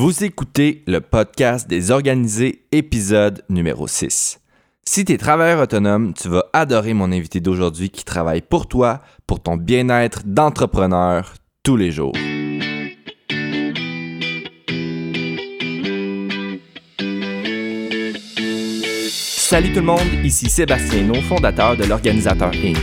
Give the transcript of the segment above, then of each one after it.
Vous écoutez le podcast des organisés, épisode numéro 6. Si tu es travailleur autonome, tu vas adorer mon invité d'aujourd'hui qui travaille pour toi, pour ton bien-être d'entrepreneur tous les jours. Salut tout le monde, ici Sébastien No, fondateur de l'Organisateur Inc.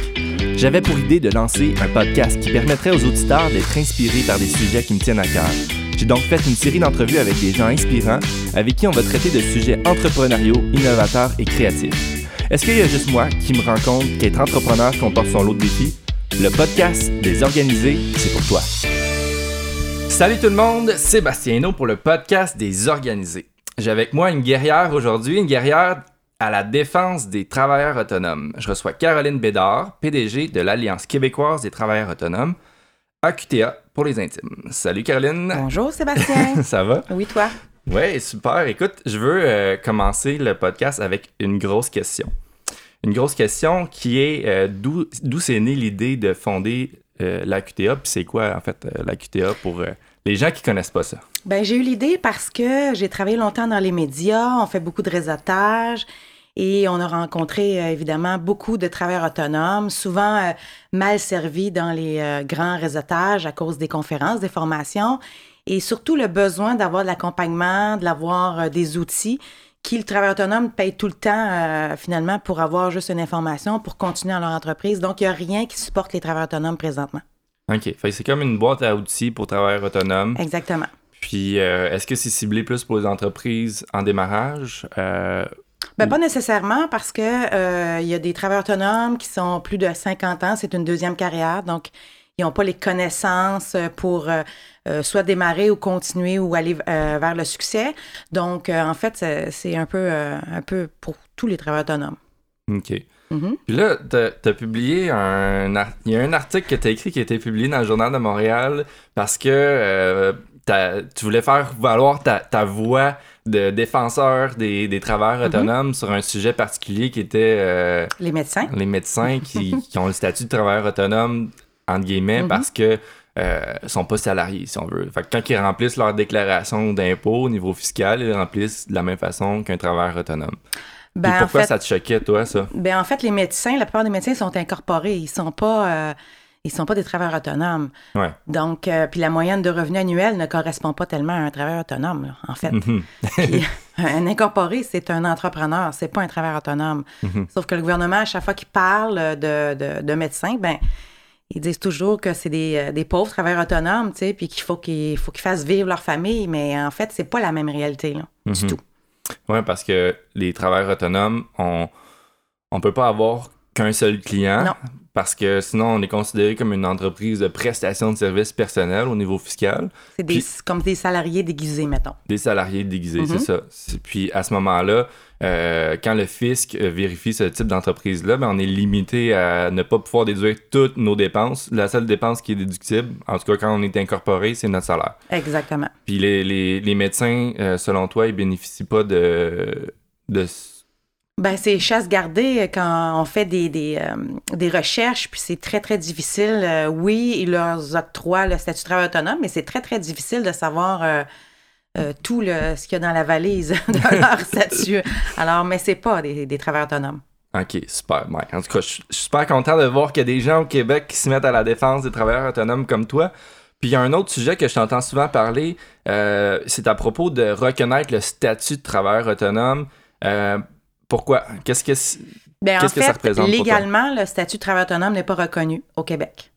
J'avais pour idée de lancer un podcast qui permettrait aux auditeurs d'être inspirés par des sujets qui me tiennent à cœur. J'ai donc fait une série d'entrevues avec des gens inspirants avec qui on va traiter de sujets entrepreneuriaux, innovateurs et créatifs. Est-ce qu'il y a juste moi qui me rend compte qu'être entrepreneur comporte son lot de défis? Le podcast des organisés, c'est pour toi. Salut tout le monde, Sébastien No pour le podcast des organisés. J'ai avec moi une guerrière aujourd'hui, une guerrière à la défense des travailleurs autonomes. Je reçois Caroline Bédard, PDG de l'Alliance québécoise des travailleurs autonomes, AQTA pour les intimes. Salut Caroline. Bonjour Sébastien. Ça va? Oui, toi? Oui, super. Écoute, je veux euh, commencer le podcast avec une grosse question. Une grosse question qui est euh, d'où s'est née l'idée de fonder euh, l'AQTA, puis c'est quoi en fait euh, l'AQTA pour euh, les gens qui connaissent pas ça? Ben, j'ai eu l'idée parce que j'ai travaillé longtemps dans les médias, on fait beaucoup de réseautage et on a rencontré euh, évidemment beaucoup de travailleurs autonomes, souvent euh, mal servis dans les euh, grands réseautages à cause des conférences, des formations et surtout le besoin d'avoir de l'accompagnement, de l'avoir euh, des outils qui, le travailleur autonome, paye tout le temps euh, finalement pour avoir juste une information, pour continuer dans leur entreprise. Donc, il n'y a rien qui supporte les travailleurs autonomes présentement. OK. Fait c'est comme une boîte à outils pour travailleurs autonomes. Exactement. Puis, euh, est-ce que c'est ciblé plus pour les entreprises en démarrage? Euh, Ben, pas nécessairement parce que euh, il y a des travailleurs autonomes qui sont plus de 50 ans, c'est une deuxième carrière, donc ils n'ont pas les connaissances euh, pour euh, soit démarrer ou continuer ou aller euh, vers le succès. Donc, en fait, c'est- un peu, un peu pour tous les travailleurs autonomes. OK. Mhm. Puis là, t'as as publié un... Il y a un article que t'as écrit qui a été publié dans le Journal de Montréal parce que t'as- tu voulais faire valoir ta, ta voix de défenseur des, des travailleurs Mhm. autonomes sur un sujet particulier qui était euh, Les médecins. les médecins qui, qui ont le statut de travailleur autonome, entre guillemets, Mhm. parce que euh, sont pas salariés, si on veut. Fait que quand ils remplissent leur déclaration d'impôt au niveau fiscal, ils remplissent de la même façon qu'un travailleur autonome. Ben, en pourquoi fait, ça te choquait, toi, ça? ben, en fait, les médecins, la plupart des médecins sont incorporés. Ils sont pas, euh, ils sont pas des travailleurs autonomes. Ouais. Donc, euh, puis la moyenne de revenus annuels ne correspond pas tellement à un travailleur autonome, là, en fait. Mhm. Puis, un incorporé, c'est un entrepreneur, c'est pas un travailleur autonome. Mhm. Sauf que le gouvernement, à chaque fois qu'il parle de, de, de médecins, ben ils disent toujours que c'est des, euh, des pauvres travailleurs autonomes, tu sais, puis qu'il faut qu'ils faut qu'ils fassent vivre leur famille, mais en fait, c'est pas la même réalité, là, du Mhm. tout. Ouais, parce que les travailleurs autonomes, on on peut pas avoir qu'un seul client. Non. Parce que sinon, on est considéré comme une entreprise de prestation de services personnels au niveau fiscal. C'est des, comme des salariés déguisés, mettons. Des salariés déguisés, Mhm. c'est ça. C'est- Puis à ce moment-là, euh, quand le fisc euh, vérifie ce type d'entreprise-là, ben, on est limité à ne pas pouvoir déduire toutes nos dépenses. La seule dépense qui est déductible, en tout cas quand on est incorporé, c'est notre salaire. Exactement. Puis les, les, les médecins, euh, selon toi, ils bénéficient pas de, de Ben, c'est chasse gardée quand on fait des, euh, des recherches, puis c'est très, très difficile. Euh, oui, ils leur octroient le statut de travail autonome, mais c'est très, très difficile de savoir euh, euh, tout le, ce qu'il y a dans la valise de leur statut. Alors, mais c'est pas des, des travailleurs autonomes. OK, super. En tout cas, je suis super content de voir qu'il y a des gens au Québec qui se mettent à la défense des travailleurs autonomes comme toi. Puis il y a un autre sujet que je t'entends souvent parler, euh, c'est à propos de reconnaître le statut de travailleur autonome. Euh, pourquoi? Qu'est-ce que... c'est- Ben, en que ça représente pour toi? légalement, le statut de travailleur autonome n'est pas reconnu au Québec.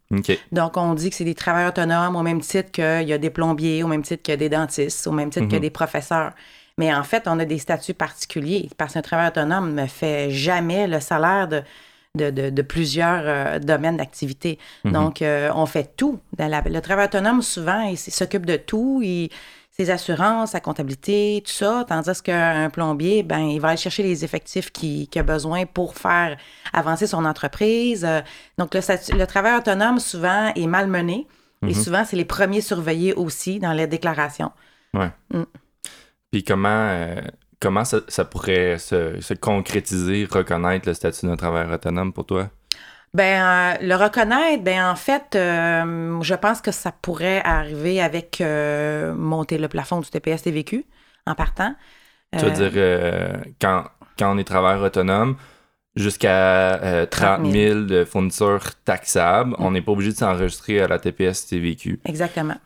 Donc, on dit que c'est des travailleurs autonomes au même titre qu'il y a des plombiers, au même titre qu'il y a des dentistes, au même titre a Mhm. des professeurs. Mais en fait, on a des statuts particuliers parce qu'un travailleur autonome ne fait jamais le salaire de, de, de- de plusieurs euh, domaines d'activité. Mhm. Donc, euh, on fait tout. La- le travailleur autonome, souvent, il s'occupe de tout. Il, ses assurances, sa comptabilité, tout ça. Tandis qu'un plombier, ben, il va aller chercher les effectifs qu'il a besoin pour faire avancer son entreprise. Euh, Donc, le, travail autonome, souvent, est mal mené. Et souvent, c'est les premiers surveillés aussi dans les déclarations. Ouais. Mm. Puis comment, euh, comment ça, ça pourrait se, se concrétiser, reconnaître le statut d'un travailleur autonome pour toi? Ben, euh, le reconnaître, ben en fait, euh, je pense que ça pourrait arriver avec euh, monter le plafond du TPS TVQ en partant. Tu veux dire, quand, quand on est travailleur autonome, jusqu'à euh, 30 30 000 de fournitures taxables, Mm. on n'est pas obligé de s'enregistrer à la TPS TVQ. Exactement.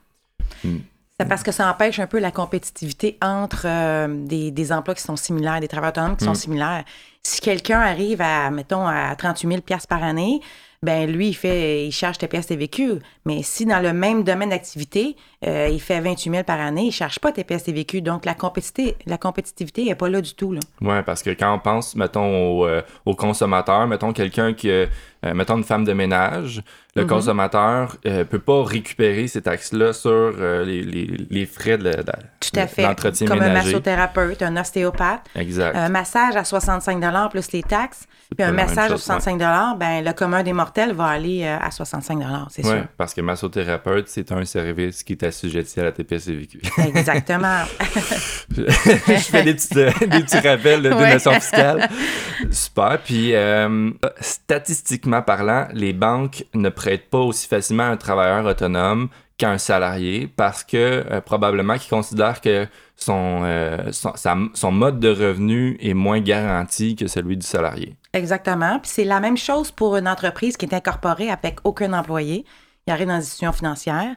Hmm. C'est parce que ça empêche un peu la compétitivité entre euh, des, des emplois qui sont similaires, des travailleurs autonomes qui sont Mm. similaires. Si quelqu'un arrive à, mettons, à 38 000 par année, ben lui, il fait, il charge TPS TVQ. Mais si dans le même domaine d'activité, euh, il fait 28 000 par année, il ne charge pas TPS TVQ. Donc, la compétitivité, la compétitivité n'est pas là du tout. Ouais, parce que quand on pense, mettons, au, euh, au consommateur, mettons quelqu'un qui, a, euh, mettons une femme de ménage, le Mhm. consommateur euh, peut pas récupérer ces taxes-là sur euh, les, les, les frais de, de- Tout à fait. Comme un massothérapeute, un ostéopathe. Exact. Un massage à 65 plus les taxes, puis un massage à chose, 65 ben le commun des mortels va aller euh, à 65 c'est Ouais, sûr. parce que massothérapeute, c'est un service qui est assujetti à la TPS TVQ. Exactement. je fais des petits, des petits rappels de, de Ouais. notions fiscales. Super. Puis, statistiquement parlant, les banques ne prêtent pas aussi facilement à un travailleur autonome qu'à un salarié parce que euh, probablement qu'ils considèrent que son, euh, son, sa- son mode de revenu est moins garanti que celui du salarié. Exactement. Puis c'est la même chose pour une entreprise qui est incorporée avec aucun employé. Il arrive dans une institution financière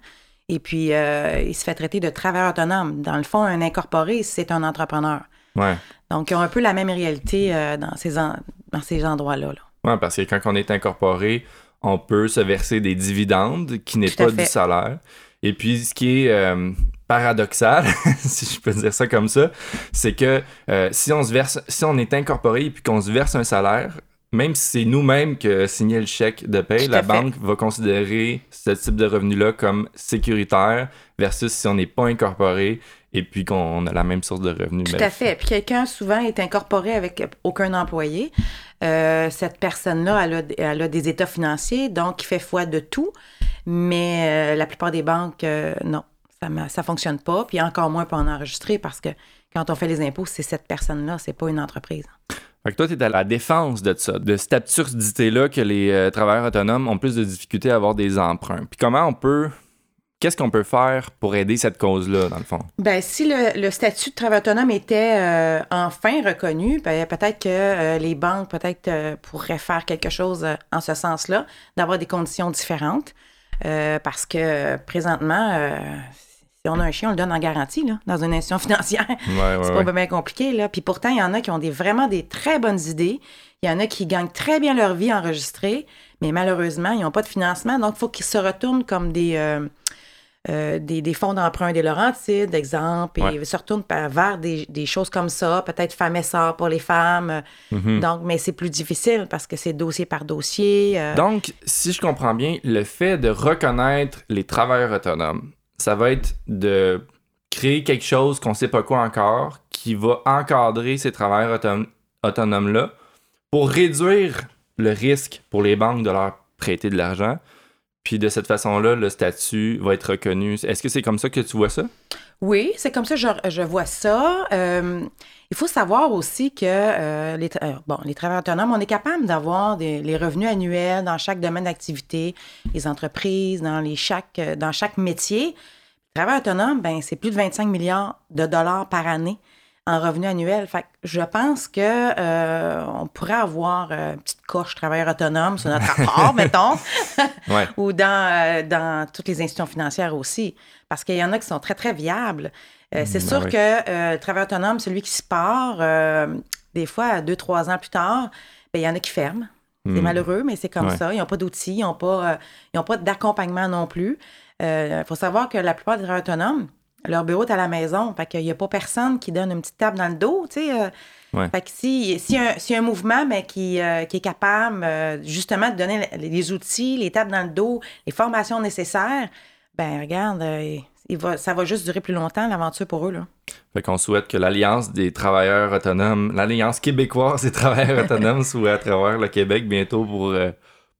et puis euh, il se fait traiter de travailleur autonome. Dans le fond, un incorporé, c'est un entrepreneur. Ouais. Donc, ils ont un peu la même réalité dans ces, en- dans ces endroits-là. là. Ouais, parce que quand on est incorporé, on peut se verser des dividendes qui n'est pas du salaire. Et puis, ce qui est euh, paradoxal, si je peux dire ça comme ça, c'est que euh, si on se verse, si on est incorporé et puis qu'on se verse un salaire, même si c'est nous-mêmes qui a signé le chèque de Tout la fait. banque va considérer ce type de revenu-là comme sécuritaire versus si on n'est pas incorporé et puis qu'on a la même source de revenus. Tout Ben, à fait. Puis quelqu'un, souvent, est incorporé avec aucun employé. Euh, cette personne-là, elle a, elle a des états financiers, donc il fait foi de tout. Mais euh, la plupart des banques, euh, non, ça ne fonctionne pas. Puis encore moins pour en enregistrer parce que quand on fait les impôts, c'est cette personne-là, c'est pas une entreprise. Fait que toi, tu es à la défense de ça, de cette absurdité-là que les travailleurs autonomes ont plus de difficultés à avoir des emprunts. Puis comment on peut. Qu'est-ce qu'on peut faire pour aider cette cause-là, dans le fond? Ben, si le, le statut de travail autonome était euh, enfin reconnu, ben, peut-être que euh, les banques peut-être euh, pourraient faire quelque chose en ce sens-là, d'avoir des conditions différentes. Parce que présentement, si on a un chien, on le donne en garantie là, dans une institution financière. Ouais, C'est pas bien compliqué. Là. Puis pourtant, il y en a qui ont des, vraiment des très bonnes idées. Il y en a qui gagnent très bien leur vie enregistrée, mais malheureusement, ils n'ont pas de financement. Donc, il faut qu'ils se retournent comme des, euh, euh, des, des fonds d'emprunt des Laurentides, exemple, et Ouais. ils se retournent vers des, des choses comme ça, peut-être femmes et sœurs pour les femmes. Mhm. Donc, mais c'est plus difficile parce que c'est dossier par dossier. euh, Donc, si je comprends bien, le fait de reconnaître les travailleurs autonomes, ça va être de créer quelque chose qu'on sait pas quoi encore, qui va encadrer ces travailleurs auton- autonomes-là pour réduire le risque pour les banques de leur prêter de l'argent. Puis de cette façon-là, le statut va être reconnu. Est-ce que c'est comme ça que tu vois ça? Oui, c'est comme ça que je, je vois ça. Euh, il faut savoir aussi que euh, les, euh, bon, les travailleurs autonomes, on est capable d'avoir les revenus annuels dans chaque domaine d'activité, les entreprises, dans, les chaque, dans chaque métier. Les travailleurs autonomes, ben, c'est plus de 25 milliards de dollars par année en revenus annuels. Fait que je pense que euh, on pourrait avoir euh, une petite coche travailleur autonome sur notre rapport, mettons Ouais. ou dans, euh, dans toutes les institutions financières aussi. Parce qu'il y en a qui sont très, très viables. Euh, c'est ben sûr oui. que le travail autonome, celui qui se part, des fois, deux, trois ans plus tard, ben, il y en a qui ferment. C'est Hmm. malheureux, mais c'est comme Ouais. ça. Ils n'ont pas d'outils, ils n'ont pas, ils ont pas d'accompagnement non plus. Il faut savoir que la plupart des travailleurs autonomes, leur bureau est à la maison. Fait qu'il n'y a pas personne qui donne une petite table dans le dos, tu sais. euh. Ouais. Fait que si, si, un, si un mouvement mais qui, euh, qui est capable euh, justement de donner les, outils, les tables dans le dos, les formations nécessaires, ben regarde, euh, il va, ça va juste durer plus longtemps, l'aventure pour eux. Là. Fait qu'on souhaite que l'Alliance des travailleurs autonomes, l'Alliance québécoise des travailleurs autonomes soit à travers le Québec bientôt pour,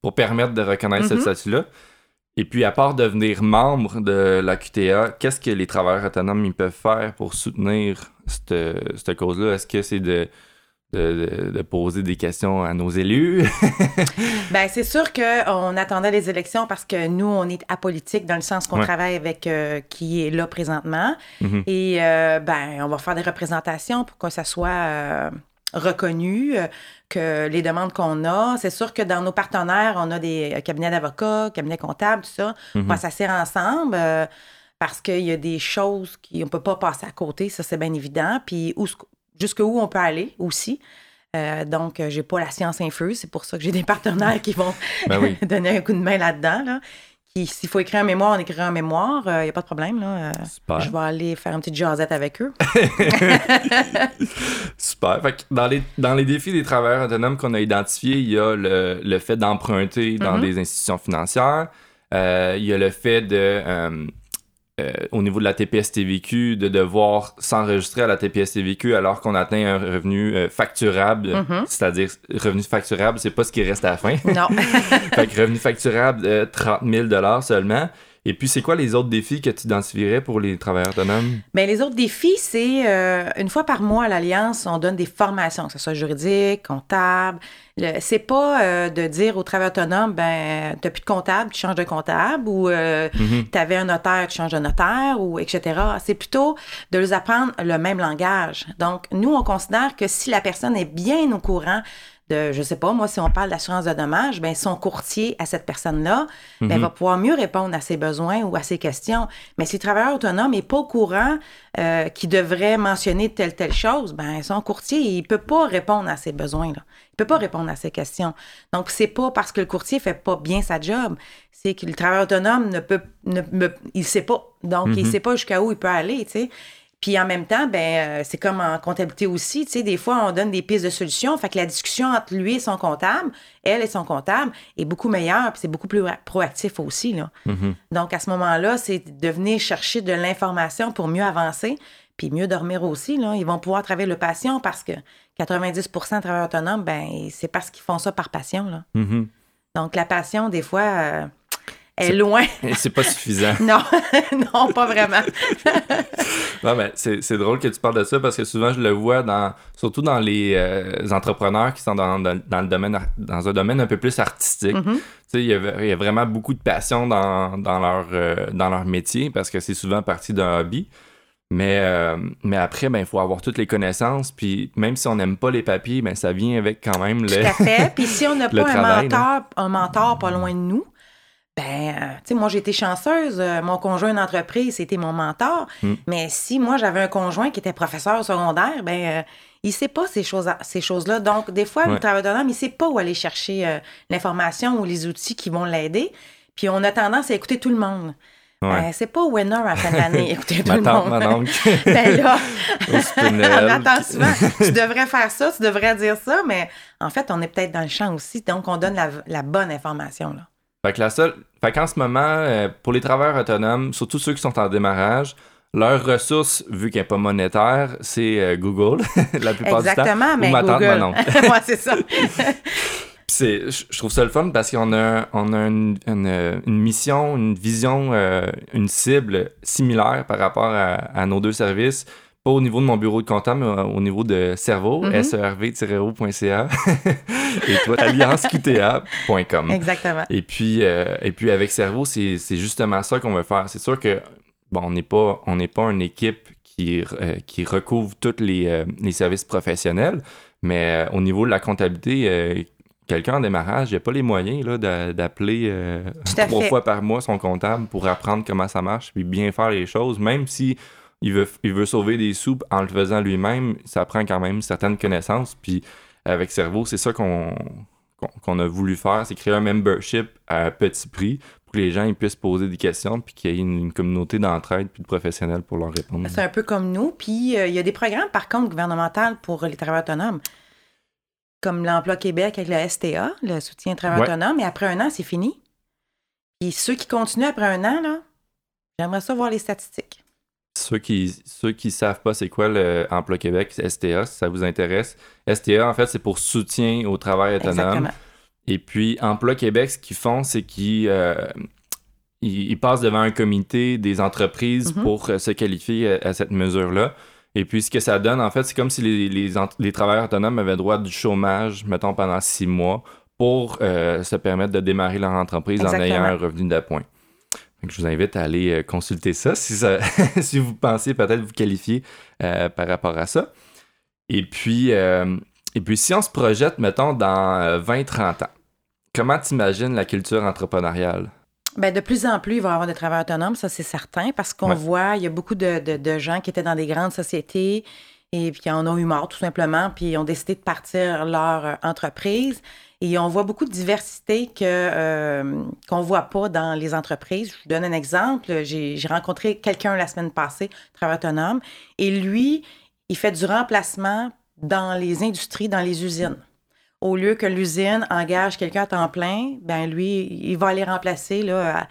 pour permettre de reconnaître ce Mhm. statut-là. Et puis, à part devenir membre de la QTA, qu'est-ce que les travailleurs autonomes ils peuvent faire pour soutenir cette, cette cause-là? Est-ce que c'est de, de, poser des questions à nos élus? ben c'est sûr qu'on attendait les élections parce que nous, on est apolitique dans le sens qu'on travaille avec euh, qui est là présentement. Mm-hmm. Et euh, ben, on va faire des représentations pour que ça soit euh, reconnu, que les demandes qu'on a. C'est sûr que dans nos partenaires, on a des cabinets d'avocats, cabinets comptables, tout ça. On va mm-hmm. s'asseoir ensemble parce qu'il y a des choses qu'on ne peut pas passer à côté, ça c'est bien évident. Puis jusqu'où on peut aller aussi. Euh, donc, j'ai pas la science infuse. C'est pour ça que j'ai des partenaires qui vont ben donner un coup de main là-dedans. Là. S'il faut écrire un mémoire, on écrit un mémoire. Il euh, n'y a pas de problème. Là. Euh, je vais aller faire une petite jasette avec eux. Super. dans, les, dans les défis des travailleurs autonomes qu'on a identifiés, il y a le, le fait d'emprunter dans mm-hmm. des institutions financières. il y a le fait de euh, au niveau de la TPS-TVQ, de devoir s'enregistrer à la TPS-TVQ alors qu'on atteint un revenu euh, facturable, mm-hmm. c'est-à-dire revenu facturable, c'est pas ce qui reste à la fin. Non. fait que revenu facturable, de 30 000 seulement. Et puis, c'est quoi les autres défis que tu identifierais pour les travailleurs autonomes? Bien, les autres défis, c'est euh, une fois par mois à l'Alliance, on donne des formations, que ce soit juridique, comptable. C'est pas euh, de dire aux travailleurs autonomes, ben, t'as plus de comptable, tu changes de comptable, ou euh, mm-hmm. tu avais un notaire, tu changes de notaire, ou etc. C'est plutôt de leur apprendre le même langage. Donc, nous, on considère que si la personne est bien au courant de, je sais pas, moi, si on parle d'assurance de dommages, ben son courtier à cette personne-là ben, mhm. va pouvoir mieux répondre à ses besoins ou à ses questions. Mais si le travailleur autonome n'est pas au courant euh, qu'il devrait mentionner telle, telle chose, ben son courtier, il peut pas répondre à ses besoins. Là. Il peut pas répondre à ses questions. Donc, c'est pas parce que le courtier fait pas bien sa job, c'est que le travailleur autonome ne peut, ne, il sait pas. Donc, il mhm. sait pas jusqu'à où il peut aller, tu sais. Puis en même temps, ben euh, c'est comme en comptabilité aussi, tu sais, des fois on donne des pistes de solutions, fait que la discussion entre lui et son comptable, elle et son comptable est beaucoup meilleure, puis c'est beaucoup plus proactif aussi là. Mm-hmm. Donc à ce moment-là, c'est de venir chercher de l'information pour mieux avancer, puis mieux dormir aussi là. Ils vont pouvoir travailler le patient parce que 90% de travailleurs autonomes, ben c'est parce qu'ils font ça par passion là. Mm-hmm. Donc la passion, des fois. Euh, est, loin. c'est pas suffisant. non, non, pas vraiment. non, mais c'est drôle que tu parles de ça parce que souvent je le vois dans, surtout dans les euh, entrepreneurs qui sont dans, dans, le domaine, dans un domaine un peu plus artistique. Tu sais, il y, a vraiment beaucoup de passion dans, dans, leur, euh, dans leur métier parce que c'est souvent partie d'un hobby. Mais, euh, mais après, ben, il faut avoir toutes les connaissances. Puis même si on n'aime pas les papiers, ben, ça vient avec quand même le. Tout à fait. Puis si on n'a pas un mentor, un mentor pas loin de nous, ben, euh, tu sais, moi, j'ai été chanceuse. Euh, mon conjoint d'entreprise, c'était mon mentor. Hmm. Mais si moi, j'avais un conjoint qui était professeur secondaire, ben, euh, il sait pas ces choses-là. Ces choses Donc, des fois, le travailleur autonome, il sait pas où aller chercher l'information ou les outils qui vont l'aider. Puis, on a tendance à écouter tout le monde. Ouais. c'est pas winner à la fin de l'année, écouter tout le monde. ben là, on souvent. tu devrais faire ça, tu devrais dire ça, mais en fait, on est peut-être dans le champ aussi, donc on donne la, la bonne information. Là. Fait que la seule. Fait qu'en ce moment, euh, pour les travailleurs autonomes, surtout ceux qui sont en démarrage, leur ressource, vu qu'elle n'est pas monétaire, c'est euh, Google, la plupart du temps. Exactement, mais ou ma tante, ouais, c'est ça. je trouve ça le fun parce qu'on a, on a une, une, mission, une vision, euh, une cible similaire par rapport à, à, nos deux services pas au niveau de mon bureau de comptable, mais au niveau de Cerveau, mm serv-o.ca et toi, allianceqta.com. Exactement. Et puis, euh, et puis avec Cerveau, c'est justement ça qu'on veut faire. C'est sûr que, bon, on n'est pas, on n'est pas une équipe qui, euh, qui recouvre tous les, euh, les, services professionnels, mais au niveau de la comptabilité, quelqu'un en démarrage, il n'a pas les moyens d'appeler trois fois par mois son comptable pour apprendre comment ça marche puis bien faire les choses, même si il veut, il veut sauver des sous en le faisant lui-même, ça prend quand même certaines connaissances. Puis avec Cerveau, c'est ça qu'on qu'on a voulu faire, c'est créer un membership à petit prix pour que les gens ils puissent poser des questions puis qu'il y ait une, communauté d'entraide puis de professionnels pour leur répondre. C'est un peu comme nous. Puis euh, il y a des programmes, par contre, gouvernementaux pour les travailleurs autonomes, comme l'Emploi Québec avec le STA, le soutien travailleurs autonomes, et après un an, c'est fini. Puis ceux qui continuent après un an, là, j'aimerais ça voir les statistiques. Ceux qui ceux qui savent pas c'est quoi l'Emploi Québec, STA, si ça vous intéresse. STA, en fait, c'est pour soutien au travail autonome. Et puis, Emploi Québec, ce qu'ils font, c'est qu'ils euh, ils, passent devant un comité des entreprises mm-hmm. pour euh, se qualifier à, cette mesure-là. Et puis, ce que ça donne, en fait, c'est comme si les, les, les, travailleurs autonomes avaient droit du chômage, mettons, pendant six mois pour euh, se permettre de démarrer leur entreprise en ayant un revenu d'appoint. Je vous invite à aller euh, consulter ça si, ça, si vous pensez peut-être vous qualifier euh, par rapport à ça. Et puis, et puis, si on se projette, mettons, dans 20-30 ans, comment t'imagines la culture entrepreneuriale? Bien, de plus en plus, il va y avoir des travailleurs autonomes, ça c'est certain, parce qu'on voit, il y a beaucoup de, de, gens qui étaient dans des grandes sociétés et puis en ont eu marre tout simplement, puis ont décidé de partir leur entreprise. Et on voit beaucoup de diversité que euh, qu'on voit pas dans les entreprises. Je vous donne un exemple. J'ai rencontré quelqu'un la semaine passée, travailleur autonome, et lui, il fait du remplacement dans les industries, dans les usines. Au lieu que l'usine engage quelqu'un à temps plein, ben lui, il va aller remplacer là,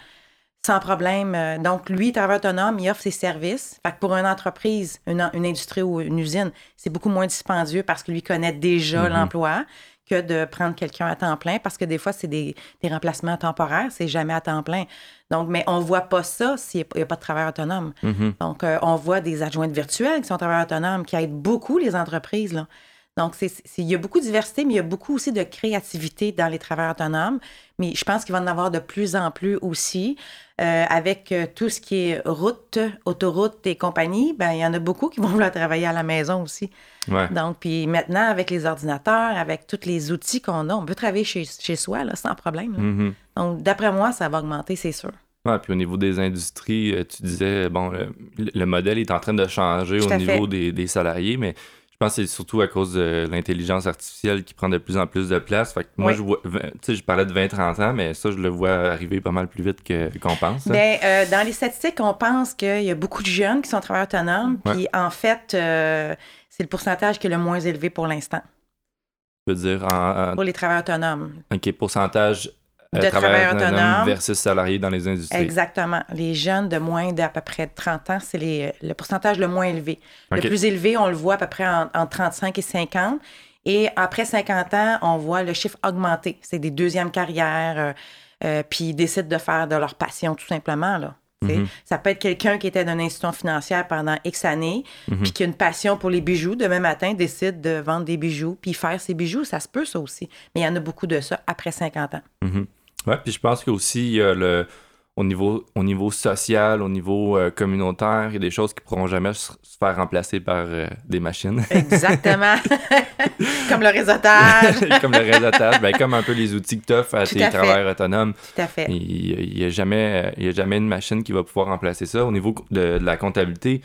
sans problème. Donc, lui, travailleur autonome, il offre ses services. Fait que pour une entreprise, une, industrie ou une usine, c'est beaucoup moins dispendieux parce que lui connaît déjà mm-hmm. l'emploi que de prendre quelqu'un à temps plein parce que des fois, c'est des, remplacements temporaires, c'est jamais à temps plein. Donc, mais on ne voit pas ça s'il n'y a, pas de travail autonome. Mm-hmm. Donc, euh, on voit des adjointes virtuelles qui sont travailleurs autonomes, qui aident beaucoup les entreprises. Là. Donc, c'est, il y a beaucoup de diversité, mais il y a beaucoup aussi de créativité dans les travailleurs autonomes. Mais je pense qu'il va en avoir de plus en plus aussi. Euh, avec euh, tout ce qui est route, autoroute et compagnie, ben, il y en a beaucoup qui vont vouloir travailler à la maison aussi. Donc, puis maintenant, avec les ordinateurs, avec tous les outils qu'on a, on peut travailler chez, chez soi là, sans problème. Mm-hmm. Donc, d'après moi, ça va augmenter, c'est sûr. Ouais, puis au niveau des industries, euh, tu disais, bon, le, modèle est en train de changer au niveau des, des, salariés, mais je pense que c'est surtout à cause de l'intelligence artificielle qui prend de plus en plus de place. Fait que moi, je vois, je parlais de 20-30 ans, mais ça, je le vois arriver pas mal plus vite qu'on pense. Hein. Bien, euh, dans les statistiques, on pense qu'il y a beaucoup de jeunes qui sont travailleurs autonomes. Puis en fait, euh, c'est le pourcentage qui est le moins élevé pour l'instant. Je veux dire, en, pour les travailleurs autonomes. OK, pourcentage de travailleurs autonomes versus salariés dans les industries. Exactement. Les jeunes de moins d'à peu près 30 ans, c'est le pourcentage le moins élevé. Le plus élevé, on le voit à peu près entre 35 et 50. Et après 50 ans, on voit le chiffre augmenter. C'est des deuxièmes carrières, euh, euh, puis ils décident de faire de leur passion tout simplement. Là. Mm-hmm. Ça peut être quelqu'un qui était dans une institution financière pendant X années, mm-hmm. puis qui a une passion pour les bijoux. Demain matin, décide de vendre des bijoux, puis faire ses bijoux. Ça se peut, ça aussi. Mais il y en a beaucoup de ça après 50 ans. Mm-hmm. Oui, puis je pense qu'aussi, il y a le, au, niveau, au niveau social, au niveau euh, communautaire, il y a des choses qui ne pourront jamais se, faire remplacer par euh, des machines. Exactement. comme le réseautage. comme le réseautage, ben, comme un peu les outils que tu offres à tes travailleurs autonomes. Tout à fait. Il n'y a, a jamais une machine qui va pouvoir remplacer ça. Au niveau de la comptabilité,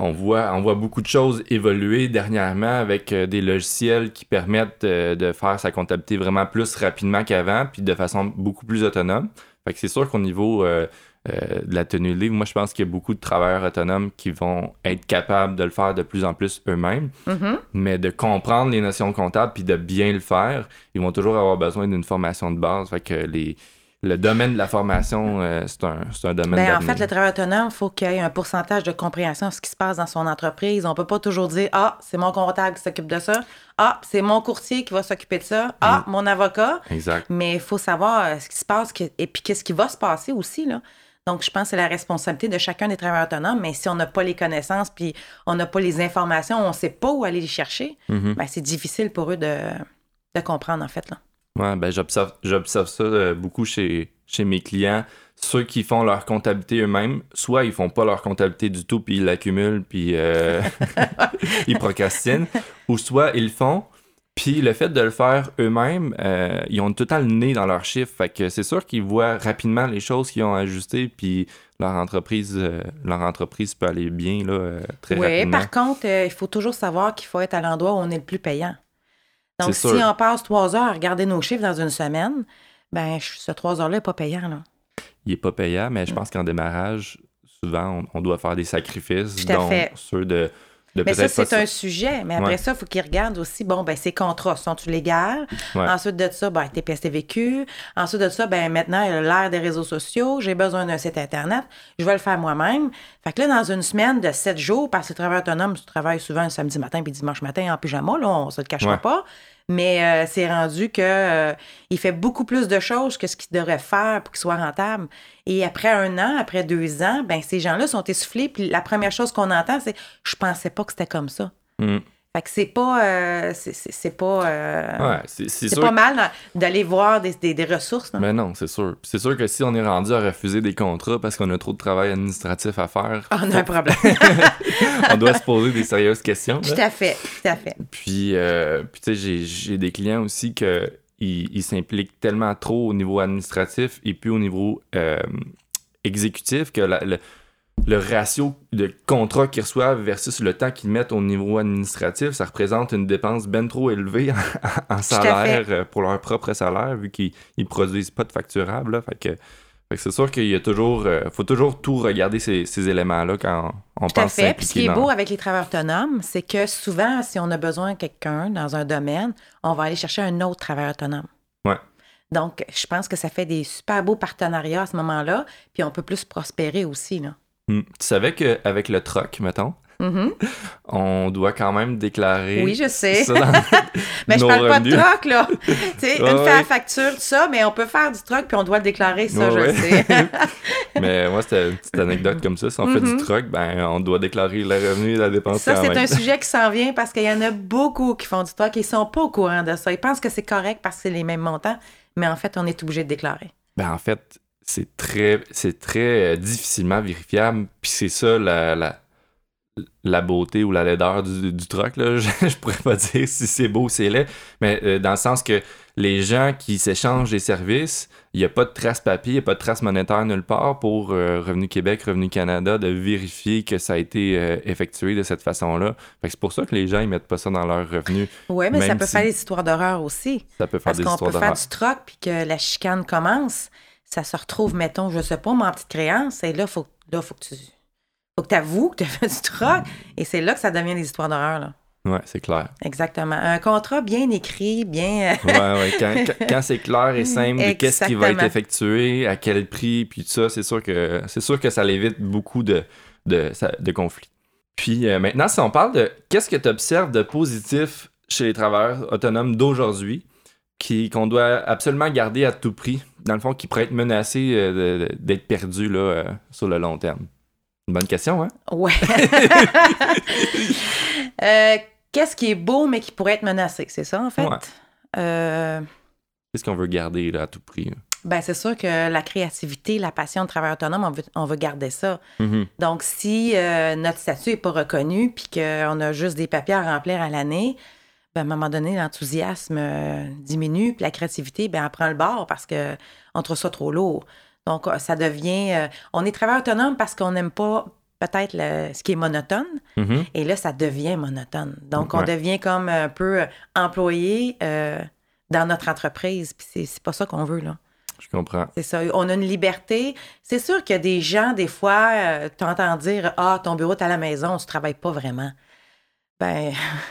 on voit, on voit beaucoup de choses évoluer dernièrement avec euh, des logiciels qui permettent euh, de faire sa comptabilité vraiment plus rapidement qu'avant, puis de façon beaucoup plus autonome. Fait que c'est sûr qu'au niveau euh, de la tenue livre, moi je pense qu'il y a beaucoup de travailleurs autonomes qui vont être capables de le faire de plus en plus eux-mêmes, mm-hmm. mais de comprendre les notions comptables puis de bien le faire, ils vont toujours avoir besoin d'une formation de base. Fait que les, le domaine de la formation, euh, c'est un, un, domaine Bien, En fait, le travail autonome, il faut qu'il y ait un pourcentage de compréhension de ce qui se passe dans son entreprise. On ne peut pas toujours dire Ah, c'est mon comptable qui s'occupe de ça. Ah, c'est mon courtier qui va s'occuper de ça. Ah, mm. mon avocat. Exact. Mais il faut savoir euh, ce qui se passe et puis qu'est-ce qui va se passer aussi. Là. Donc, je pense que c'est la responsabilité de chacun des travailleurs autonomes. Mais si on n'a pas les connaissances puis on n'a pas les informations, on ne sait pas où aller les chercher, ben, c'est difficile pour eux de, de comprendre, en fait. Là. Ouais, ben j'observe, j'observe ça euh, beaucoup chez, chez mes clients. Ceux qui font leur comptabilité eux-mêmes, soit ils font pas leur comptabilité du tout, puis ils l'accumulent, puis euh, ils procrastinent, ou soit ils le font, puis le fait de le faire eux-mêmes, euh, ils ont le nez dans leurs chiffres. Fait que c'est sûr qu'ils voient rapidement les choses qu'ils ont ajustées, puis leur entreprise, leur entreprise peut aller bien là, très rapidement. Oui, par contre, il faut toujours savoir qu'il faut être à l'endroit où on est le plus payant. Donc, si on passe trois heures à regarder nos chiffres dans une semaine, ben ce trois heures-là n'est pas payant. Là. Il n'est pas payant, mais je pense qu'en démarrage, souvent, on, doit faire des sacrifices, dont ceux de mais ça, c'est un sujet. Mais après ça, il faut qu'ils regardent aussi, bon, ben, ces contrats, sont-ils légaux? Ensuite de ça, ben, TPS vécu. Ensuite de ça, ben, maintenant, il y a l'ère des réseaux sociaux. J'ai besoin d'un site Internet. Je vais le faire moi-même. Fait que là, dans une semaine de sept jours, parce que travail autonome, tu travailles souvent le samedi matin puis dimanche matin en pyjama, là, on se le cachera pas. Mais euh, c'est rendu que euh, il fait beaucoup plus de choses que ce qu'il devrait faire pour qu'il soit rentable. Et après un an, après deux ans, ben ces gens-là sont essoufflés. Puis la première chose qu'on entend, c'est je pensais pas que c'était comme ça. Mm. Fait que c'est pas euh, c'est- pas euh, Ouais, c'est pas mal d'aller voir des, des- des ressources. non? Mais non, c'est sûr. C'est sûr que si on est rendu à refuser des contrats parce qu'on a trop de travail administratif à faire, On a un problème. on doit se poser des sérieuses questions. tout à fait, tout à fait. Puis, euh, puis tu sais, j'ai- j'ai des clients aussi que ils ils s'impliquent tellement trop au niveau administratif et puis au niveau euh, exécutif que la- le, le ratio de contrats qu'ils reçoivent versus le temps qu'ils mettent au niveau administratif, ça représente une dépense bien trop élevée en, en salaire euh, pour leur propre salaire, vu qu'ils ne produisent pas de facturable. là. Fait que, fait que c'est sûr qu'il y a toujours, euh, faut toujours tout regarder ces, ces éléments-là quand on Tout à pense fait. Puis ce qui est beau avec les travailleurs autonomes, c'est que souvent, si on a besoin de quelqu'un dans un domaine, on va aller chercher un autre travailleur autonome. Ouais. Donc, je pense que ça fait des super beaux partenariats à ce moment-là, puis on peut plus prospérer aussi. Là. Hmm. Tu savais qu'avec le troc, mettons, Mhm. on doit quand même déclarer Oui, je sais. ça dans Mais je nos parle pas de troc, là. tu sais, Ouais, une ouais. facture, tout ça, mais on peut faire du troc, puis on doit le déclarer, ça, Ouais, je sais. Mais moi, c'était une petite anecdote comme ça. Si on fait du troc, ben, on doit déclarer le revenu et la dépense Ça, c'est un sujet qui s'en vient parce qu'il y en a beaucoup qui font du troc et ils sont pas au courant de ça. Ils pensent que c'est correct parce que c'est les mêmes montants, mais en fait, on est obligé de déclarer. Ben, en fait, c'est très, c'est très euh, difficilement vérifiable. Puis c'est ça la, la, la beauté ou la laideur du, du troc. Là. Je, je pourrais pas dire si c'est beau ou c'est laid, mais euh, dans le sens que les gens qui s'échangent des services, il n'y a pas de trace papier, il n'y a pas de trace monétaire nulle part pour euh, Revenu Québec, Revenu Canada de vérifier que ça a été euh, effectué de cette façon-là. C'est pour ça que les gens ils mettent pas ça dans leur revenu. Oui, mais ça peut si- faire des histoires d'horreur aussi. Ça peut faire Parce des qu'on histoires peut faire d'horreur. du troc puis que la chicane commence, ça se retrouve, mettons, je sais pas, en petite créance, et là, faut, là, faut que tu faut que avoues que tu as fait du troc, et c'est là que ça devient des histoires d'horreur. Là. Ouais, c'est clair. Exactement. Un contrat bien écrit, bien. euh, Ouais, ouais. Quand, quand- c'est clair et simple de qu'est-ce qui va être effectué, à quel prix, puis tout ça, c'est sûr que c'est sûr que ça l'évite beaucoup de, de conflits. Puis euh, maintenant, si on parle de qu'est-ce que tu observes de positif chez les travailleurs autonomes d'aujourd'hui, qui, qu'on doit absolument garder à tout prix, dans le fond, qui pourraient être menacés euh, d'être perdus là, euh, sur le long terme. Une bonne question, hein? Ouais. Euh, Qu'est-ce qui est beau, mais qui pourrait être menacé? C'est ça, en fait? Ouais. Qu'est-ce qu'on veut garder là, à tout prix? là? ben, c'est sûr que la créativité, la passion de travail autonome, on veut, on veut garder ça. Mhm. Donc, si notre statut n'est pas reconnu puis qu'on a juste des papiers à remplir à l'année, ben, à un moment donné, l'enthousiasme euh, diminue puis la créativité, ben, elle prend le bord parce qu'on trouve ça trop lourd. Donc, euh, ça devient... euh, on est travailleur autonome parce qu'on n'aime pas peut-être ce qui est monotone. Mhm. Et là, ça devient monotone. Donc, on devient comme un peu employé euh, dans notre entreprise. Puis c'est- pas ça qu'on veut, là. Je comprends. C'est ça. On a une liberté. C'est sûr qu'il y a des gens, des fois, euh, t'entends dire Ah, ton bureau est à la maison, tu travailles pas vraiment. Ben,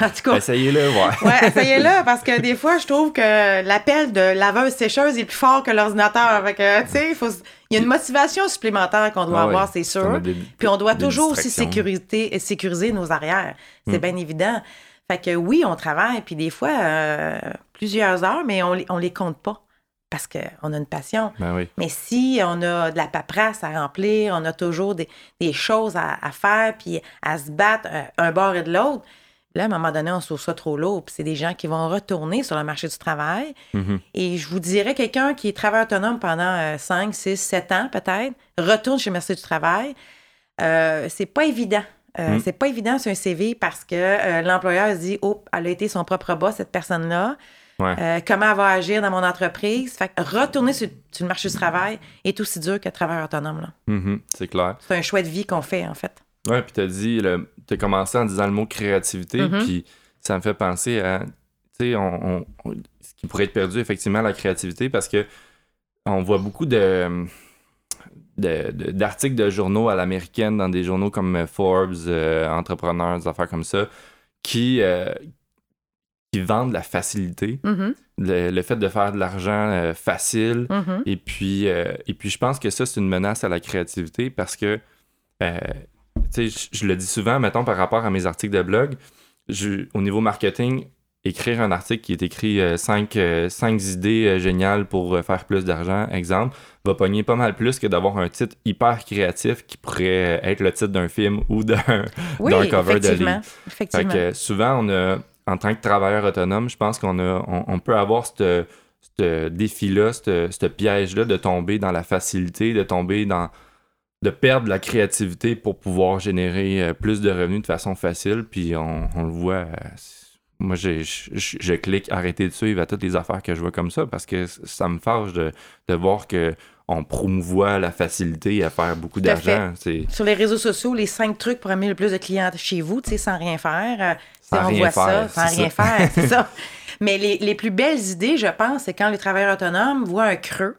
en tout cas, Essayez-le, ouais. ouais, essayez-le, parce que des fois, je trouve que l'appel de laveuse-sécheuse est plus fort que l'ordinateur. Fait que, tu sais, il faut- il y a une motivation supplémentaire qu'on doit Ah ouais. avoir, c'est sûr. des- Puis on doit toujours aussi sécuriser, sécuriser nos arrières. C'est Mm. bien évident. Fait que oui, on travaille, puis des fois, euh, plusieurs heures, mais on, on les compte pas parce qu'on a une passion. Ben oui. Mais si on a de la paperasse à remplir, on a toujours des, des choses à, à faire, puis à se battre euh, un bord et de l'autre, là, à un moment donné, on se trouve ça trop lourd. Puis c'est des gens qui vont retourner sur le marché du travail. Mhm. Et je vous dirais, quelqu'un qui est travailleur autonome pendant euh, 5, 6, 7 ans peut-être, retourne chez Merci du Travail, euh, c'est pas évident. Euh, Mm. C'est pas évident sur un CV parce que euh, l'employeur se dit Oh, elle a été son propre boss, cette personne-là. Ouais. Euh, comment elle va agir dans mon entreprise? Fait que retourner sur, sur le marché du travail est aussi dur que travailleur autonome. là. Mhm, c'est clair. C'est un choix de vie qu'on fait, en fait. Ouais, puis t'as dit, le- t'as commencé en disant le mot créativité, Mhm. puis ça me fait penser à, tu sais, on, on- on- ce qui pourrait être perdu effectivement la créativité parce que on voit beaucoup de de- de- d'articles de, journaux à l'américaine dans des journaux comme Forbes, euh, Entrepreneurs, des affaires comme ça, qui euh, qui vendent la facilité, Mhm, le, le fait de faire de l'argent euh, facile, mhm. et puis, euh, et puis je pense que ça, c'est une menace à la créativité parce que, euh, tu sais, je, le dis souvent, mettons, par rapport à mes articles de blog, je- au niveau marketing, écrire un article qui est écrit 5 euh, cinq, idées euh, géniales pour faire plus d'argent, exemple, va pogner pas mal plus que d'avoir un titre hyper créatif qui pourrait être le titre d'un film ou d'un cover de livre. Effectivement. Fait que souvent, on a, en tant que travailleur autonome, je pense qu'on a, on, peut avoir ce défi-là, ce piège-là de tomber dans la facilité, de tomber dans de perdre la créativité pour pouvoir générer plus de revenus de façon facile. Puis on, le voit, moi, je, je, clique arrêter de suivre à toutes les affaires que je vois comme ça parce que ça me fâche de, de voir que on promouvoit la facilité à faire beaucoup d'argent. Sur les réseaux sociaux, les cinq trucs pour amener le plus de clients chez vous, sans rien faire. Euh, sans on rien voit faire, ça, sans rien faire, c'est ça. Mais les, les, plus belles idées, je pense, c'est quand les travailleurs autonomes voient un creux.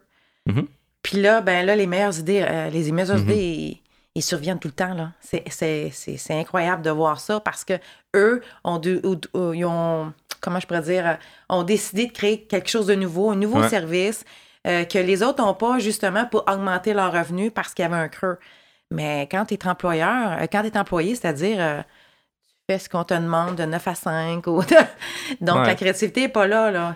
Mm-hmm. Puis là, ben là, les meilleures idées, euh, les meilleures mm-hmm. idées, ils surviennent tout le temps. Là. C'est, incroyable de voir ça parce que eux ont, ont, comment je pourrais dire, ont décidé de créer quelque chose de nouveau, un nouveau service euh, que les autres n'ont pas justement pour augmenter leurs revenus parce qu'il y avait un creux. Mais quand tu es employeur, euh, quand tu es employé, c'est-à-dire euh, tu fais ce qu'on te demande de 9 à 5 ou donc la créativité n'est pas là, là.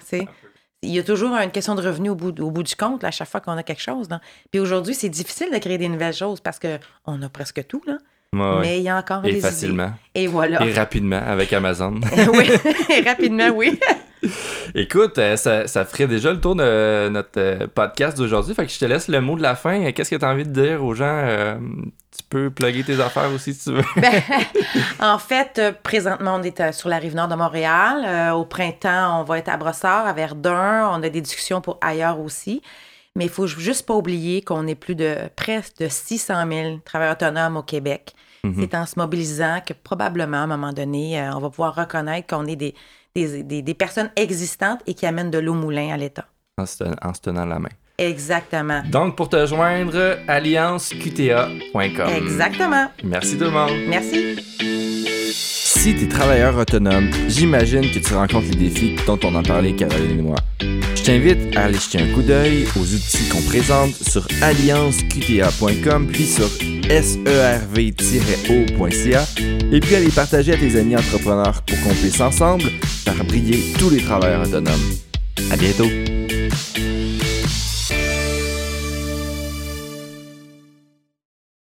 Il y a toujours une question de revenu au bout, au bout du compte à chaque fois qu'on a quelque chose. Puis aujourd'hui, c'est difficile de créer des nouvelles choses parce qu'on a presque tout. Là. Mais il y a encore et facilement. Et voilà. Et rapidement avec Amazon. oui, et rapidement, oui. Écoute, euh, ça, ça, ferait déjà le tour de notre euh, podcast d'aujourd'hui. Fait que je te laisse le mot de la fin. Qu'est-ce que tu as envie de dire aux gens? Euh, tu peux plugger tes affaires aussi si tu veux? Ben, en fait, présentement, on est sur la rive nord de Montréal. au printemps, on va être à Brossard, à Verdun. On a des discussions pour ailleurs aussi. Mais il faut juste pas oublier qu'on est plus de presque de 600 000 travailleurs autonomes au Québec. Mhm. C'est en se mobilisant que probablement, à un moment donné, on va pouvoir reconnaître qu'on est des, des, personnes existantes et qui amènent de l'eau moulin à l'État. En, se tenant la main. Exactement. Donc, pour te joindre, allianceqta.com. Exactement. Merci tout le monde. Merci. Si tu es travailleur autonome, j'imagine que tu rencontres les défis dont on en parlait Caroline et moi. Je t'invite à aller jeter un coup d'œil aux outils qu'on présente sur allianceqta.com puis sur serv-o.ca et puis à les partager à tes amis entrepreneurs pour qu'on puisse ensemble faire briller tous les travailleurs autonomes. À bientôt!